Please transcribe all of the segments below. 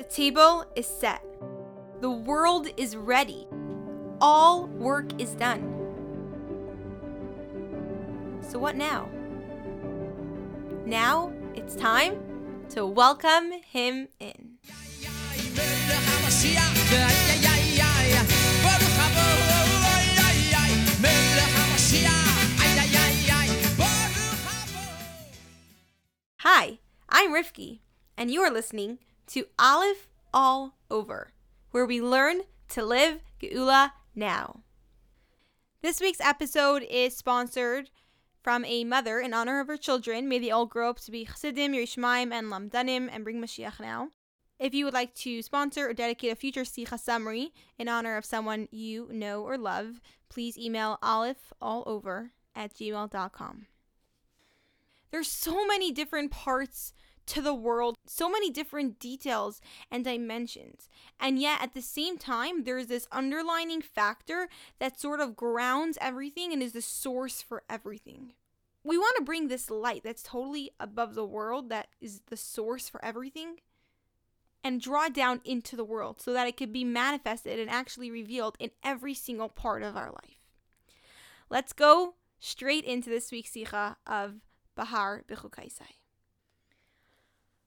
The table is set. The world is ready. All work is done. So, what now? Now it's time to welcome him in. Hi, I'm Rifki, and you are listening to Aleph All Over, where we learn to live Geula now. This week's episode is sponsored from a mother in honor of her children. May they all grow up to be Chassidim, Yerishmaim, and Lamdanim and bring Mashiach now. If you would like to sponsor or dedicate a future Sicha summary in honor of someone you know or love, please email alephallover at gmail.com. There's so many different parts to the world, so many different details and dimensions. And yet, at the same time, there's this underlining factor that sort of grounds everything and is the source for everything. We want to bring this light that's totally above the world, that is the source for everything, and draw down into the world so that it could be manifested and actually revealed in every single part of our life. Let's go straight into this week's Sicha of Bahar B'chukaisai.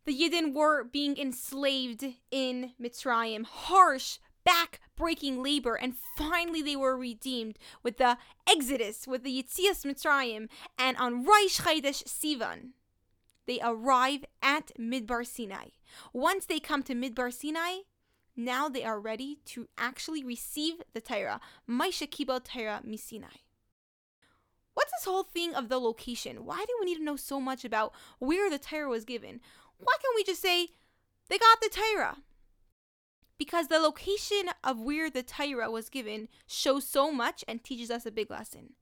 The Yidden were being enslaved in Mitzrayim, harsh, back-breaking labor, and finally they were redeemed with the Exodus, with the Yitzias Mitzrayim, and on Rosh Chodesh Sivan, they arrive at Midbar Sinai. Once they come to Midbar Sinai, now they are ready to actually receive the Torah. Maisha Kibel Torah Misinai. What's this whole thing of the location? Why do we need to know so much about where the Torah was given? Why can't we just say they got the Torah? Because the location of where the Torah was given shows so much and teaches us a big lesson.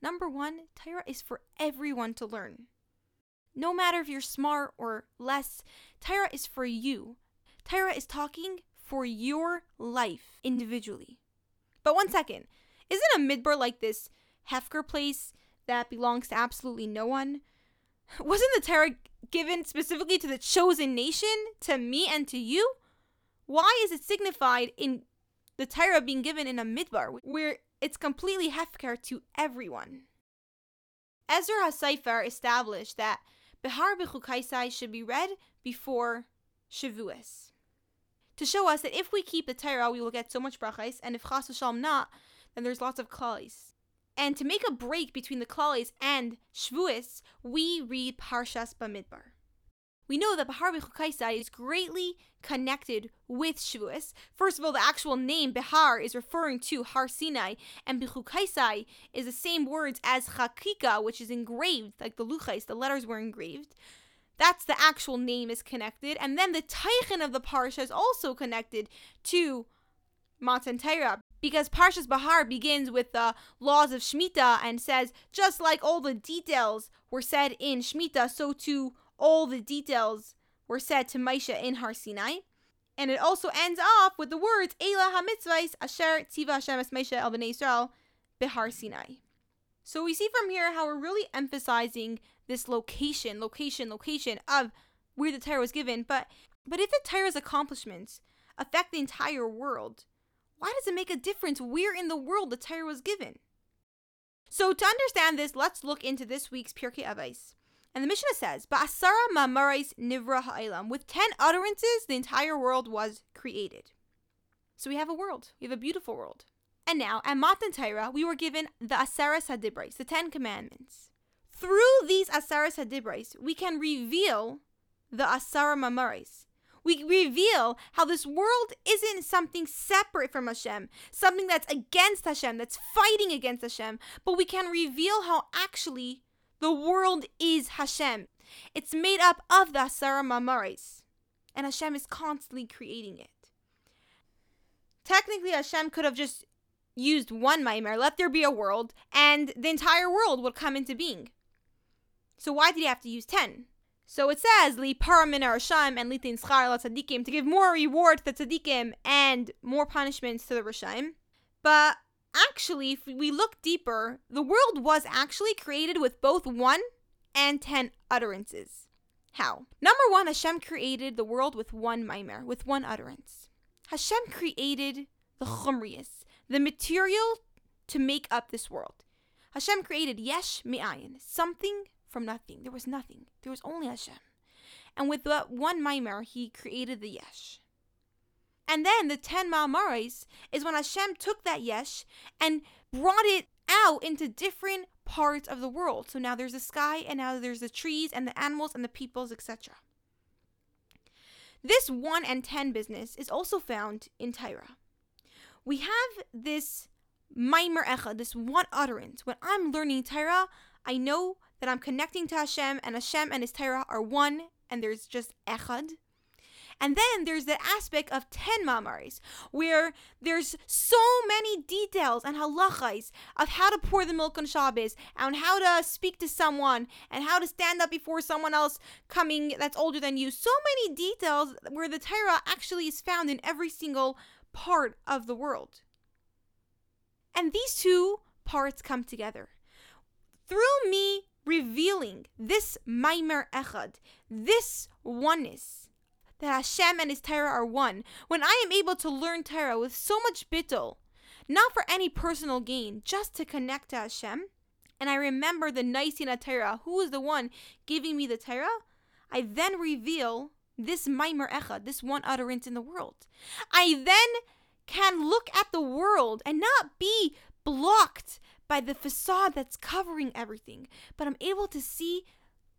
Number one, Torah is for everyone to learn. No matter if you're smart or less, Torah is for you. Torah is talking for your life individually. But one second, isn't a midbar like this Hefker place that belongs to absolutely no one? Wasn't the Torah given specifically to the chosen nation, to me and to you? Why is it signified in the Torah being given in a midbar where it's completely hefker to everyone? Ezra HaSofer established that Behar B'chukaisai should be read before Shavuos. To show us that if we keep the Torah, we will get so much brachais, and if Chas v'shalom not, then there's lots of klalis. And to make a break between the klalis and Shavuos, we read Parshas Bamidbar. We know that Behar B'chukaisai is greatly connected with Shavuos. First of all, the actual name Behar is referring to Har Sinai, and B'chukaisai is the same words as Chakika, which is engraved, like the Luchais, the letters were engraved. That's the actual name is connected. And then the Teichen of the Parsha is also connected to Matan Torah because Parshas Bahar begins with the laws of Shemitah and says, just like all the details were said in Shemitah, so too all the details were said to Maisha in Har Sinai. And it also ends off with the words, Eila HaMitzvahs Asher Tziva Hashem Es Maisha El Bnei Yisrael Behar Sinai. So we see from here how we're really emphasizing this location, location, location of where the Torah was given. But but if the Torah's accomplishments affect the entire world, why does it make a difference where in the world the Torah was given? So to understand this, let's look into this week's Pirkei Avos. And the Mishnah says, Ba'asara ma'marais nivra ha'ilam. With ten utterances, the entire world was created. So we have a world. We have a beautiful world. And now, at Matan Torah, we were given the Asaras Hadibrais, the Ten Commandments. Through these Asaras Hadibrais, we can reveal the Asara Mamarais, we reveal how this world isn't something separate from Hashem, something that's against Hashem, that's fighting against Hashem, but we can reveal how actually the world is Hashem. It's made up of the Asara Mamaris, and Hashem is constantly creating it. Technically, Hashem could have just used one Maimer, let there be a world, and the entire world would come into being. So why did he have to use 10? So it says, Li paramin Rasham and litin la tzadikim, to give more reward to the tzadikim and more punishments to the Rasham. But actually, if we look deeper, the world was actually created with both one and ten utterances. How? Number one, Hashem created the world with one mimer, with one utterance. Hashem created the chumrius, the material to make up this world. Hashem created yesh mi'ayin, something from nothing. There was nothing. There was only Hashem. And with that one mimer, he created the yesh. And then the ten ma'amaris is when Hashem took that yesh and brought it out into different parts of the world. So now there's the sky, and now there's the trees, and the animals, and the peoples, etc. This 1 and 10 business is also found in Torah. We have this Maimer Echad, this one utterance. When I'm learning Torah, I know that I'm connecting to Hashem, and Hashem and His Torah are one, and there's just Echad. And then there's the aspect of 10 mamaris, where there's so many details and halachas of how to pour the milk on Shabbos, and how to speak to someone, and how to stand up before someone else coming that's older than you. So many details where the Torah actually is found in every single part of the world. And these two parts come together. Through me revealing this Maimer Echad, this oneness, that Hashem and His Torah are one, when I am able to learn Torah with so much bittul, not for any personal gain, just to connect to Hashem, and I remember the Nicain Torah, who is the one giving me the Torah, I then reveal this Maimer Echad, this one utterance in the world. I then can look at the world and not be blocked by the facade that's covering everything, but I'm able to see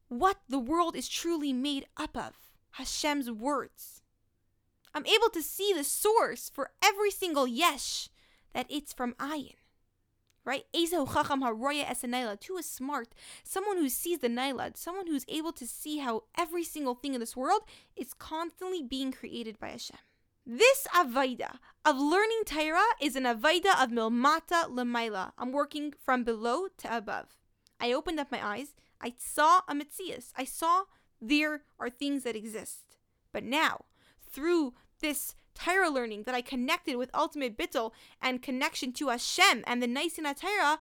what the world is truly made up of. Hashem's words. I'm able to see the source for every single yesh that it's from ayin. Right? Ezehu chacham haroya es Who is smart? Someone who sees the nailad. Someone who's able to see how every single thing in this world is constantly being created by Hashem. This avaida of learning Torah is an avaida of milmata lemaila. I'm working from below to above. I opened up my eyes. I saw a mitzias. I saw there are things that exist. But now, through this Torah learning that I connected with ultimate bittul and connection to Hashem and the Nicain Torah,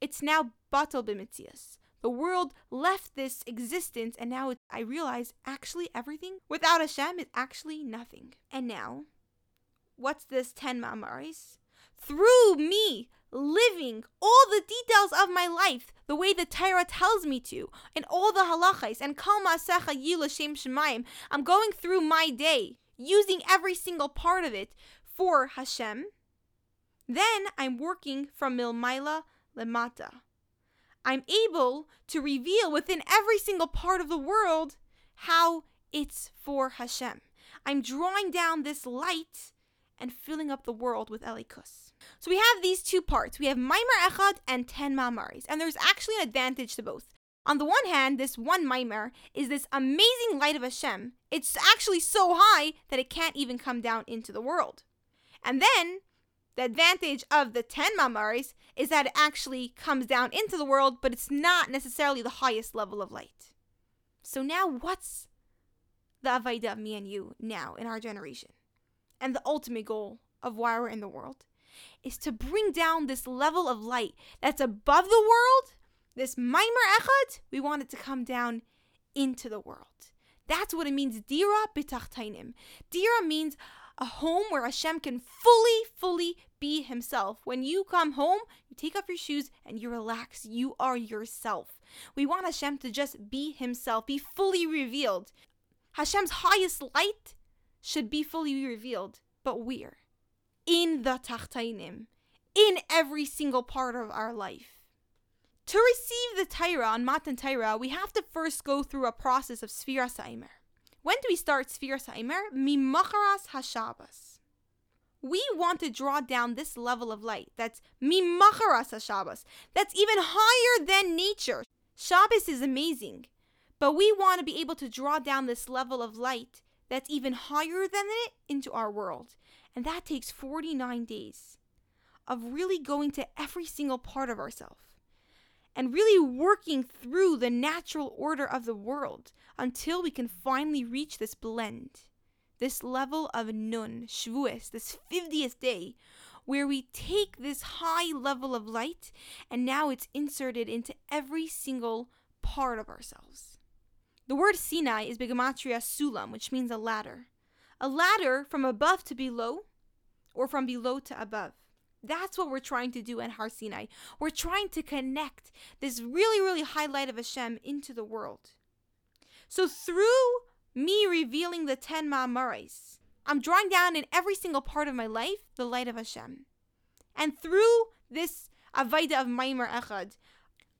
it's now batal b'mitzias. The world left this existence, and now I realize actually everything without Hashem is actually nothing. And now, what's this 10 ma'amaris? Through me, living all the details of my life the way the Torah tells me to, and all the halachas and kal ma'asecha yil shem shemayim. I'm going through my day, using every single part of it for Hashem. Then I'm working from milmaila lemata. I'm able to reveal within every single part of the world how it's for Hashem. I'm drawing down this light and filling up the world with elikus. So we have these two parts. We have Maimer Echad and 10 Mamaris, and there's actually an advantage to both. On the one hand, this one Maimer is this amazing light of Hashem. It's actually so high that it can't even come down into the world. And then, the advantage of the 10 Mamaris is that it actually comes down into the world, but it's not necessarily the highest level of light. So now what's the Avaida of me and you now in our generation? and the ultimate goal of why we're in the world is to bring down this level of light that's above the world, this Maimer Echad, we want it to come down into the world. That's what it means, Dira bitachtainim. Dira means a home where Hashem can fully, fully be himself. When you come home, you take off your shoes and you relax. You are yourself. We want Hashem to just be himself, be fully revealed. Hashem's highest light should be fully revealed, but we're In the Tachtainim, in every single part of our life. To receive the Torah on Matan Torah, we have to first go through a process of Sfiras Haimer. When do we start Sfiras Haimer? Mimacharas Hashabas. We want to draw down this level of light that's Mimacharas Hashabas, that's even higher than nature. Shabbos is amazing, but we want to be able to draw down this level of light that's even higher than it into our world. And that takes 49 days of really going to every single part of ourselves and really working through the natural order of the world until we can finally reach this blend, this level of nun, shvuas, this 50th day, where we take this high level of light and now it's inserted into every single part of ourselves. The word Sinai is Bigamatria Sulam, which means a ladder. A ladder from above to below, or from below to above. That's what we're trying to do at Har Sinai. We're trying to connect this really, really high light of Hashem into the world. So through me revealing the ten Ma'amarais, I'm drawing down in every single part of my life the light of Hashem. And through this Avaida of Maimer Echad,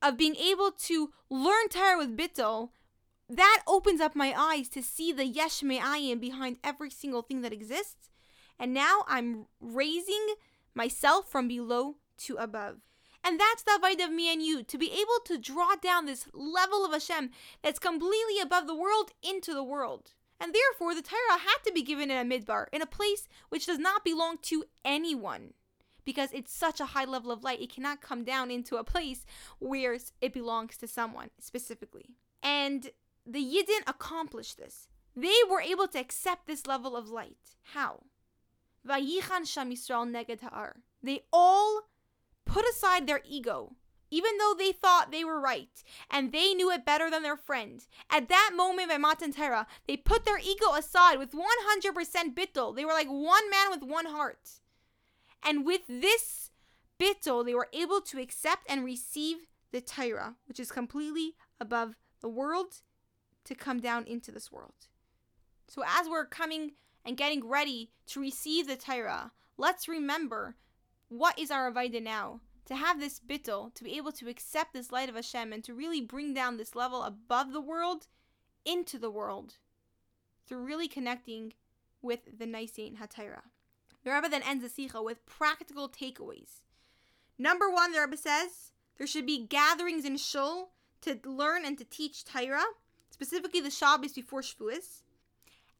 of being able to learn Torah with Bittel, that opens up my eyes to see the Yesh Me'ayin behind every single thing that exists. And now I'm raising myself from below to above. And that's the avoid of me and you, to be able to draw down this level of Hashem that's completely above the world into the world. And therefore, the Torah had to be given in a midbar, in a place which does not belong to anyone. Because it's such a high level of light, it cannot come down into a place where it belongs to someone specifically. And the Yidden accomplished this. They were able to accept this level of light. How? They all put aside their ego, even though they thought they were right and they knew it better than their friend. At that moment by Matan Torah, they put their ego aside with 100% bittul. They were like one man with one heart. And with this bittul, they were able to accept and receive the Torah, which is completely above the world, to come down into this world. So as we're coming and getting ready to receive the Torah, let's remember what is our Avaida now? To have this bittul, to be able to accept this light of Hashem and to really bring down this level above the world into the world through really connecting with the Nicain HaTorah. The Rebbe then ends the Sicha with practical takeaways. Number one, the Rebbe says there should be gatherings in Shul to learn and to teach Torah, specifically the Shabbos before Shavuos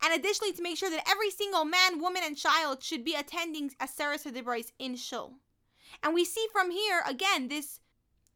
and additionally to make sure that every single man, woman, and child should be attending a Aseres Hadibrais in Shul. And we see from here again this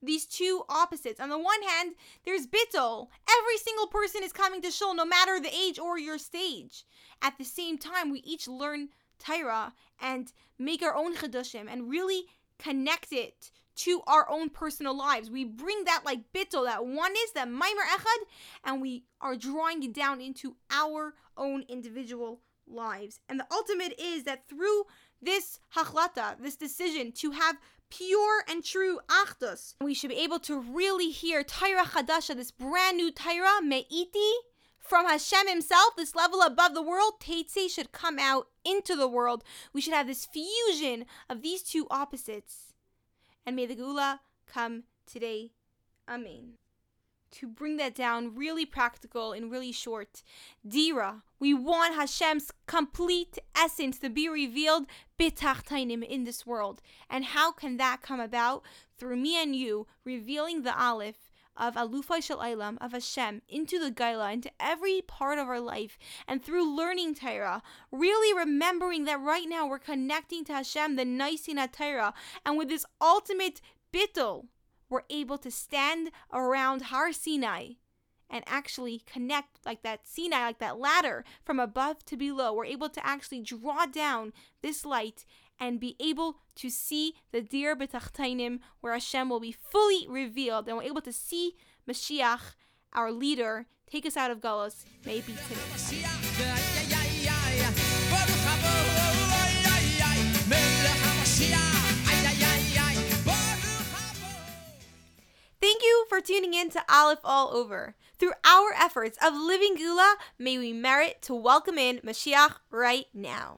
these two opposites. On the one hand, there's Bittel. Every single person is coming to Shul, no matter the age or your stage. At the same time, we each learn Torah and make our own Chedushim and really connect it to our own personal lives. We bring that like bittel, that oneness, that Maimer Echad, and we are drawing it down into our own individual lives. And the ultimate is that through this hachlata, this decision to have pure and true achdus, we should be able to really hear Taira Chadasha, this brand new Taira, Me'iti, from Hashem Himself, this level above the world, Teitze should come out into the world. We should have this fusion of these two opposites and may the Geula come today. Amen. To bring that down really practical and really short, Dira, we want Hashem's complete essence to be revealed bitachtainim in this world. And how can that come about? Through me and you revealing the Aleph of Alufai Shel of Hashem, into the Gaila, into every part of our life, and through learning Torah, really remembering that right now we're connecting to Hashem, the Nicain Torah, and with this ultimate bittul, we're able to stand around Har Sinai and actually connect like that Sinai, like that ladder from above to below. We're able to actually draw down this light and be able to see the Dir B'Tachtainim, where Hashem will be fully revealed, and we're able to see Mashiach, our leader, take us out of Galus. May it. Thank you for tuning in to Aleph All Over. Through our efforts of living Geula, may we merit to welcome in Mashiach right now.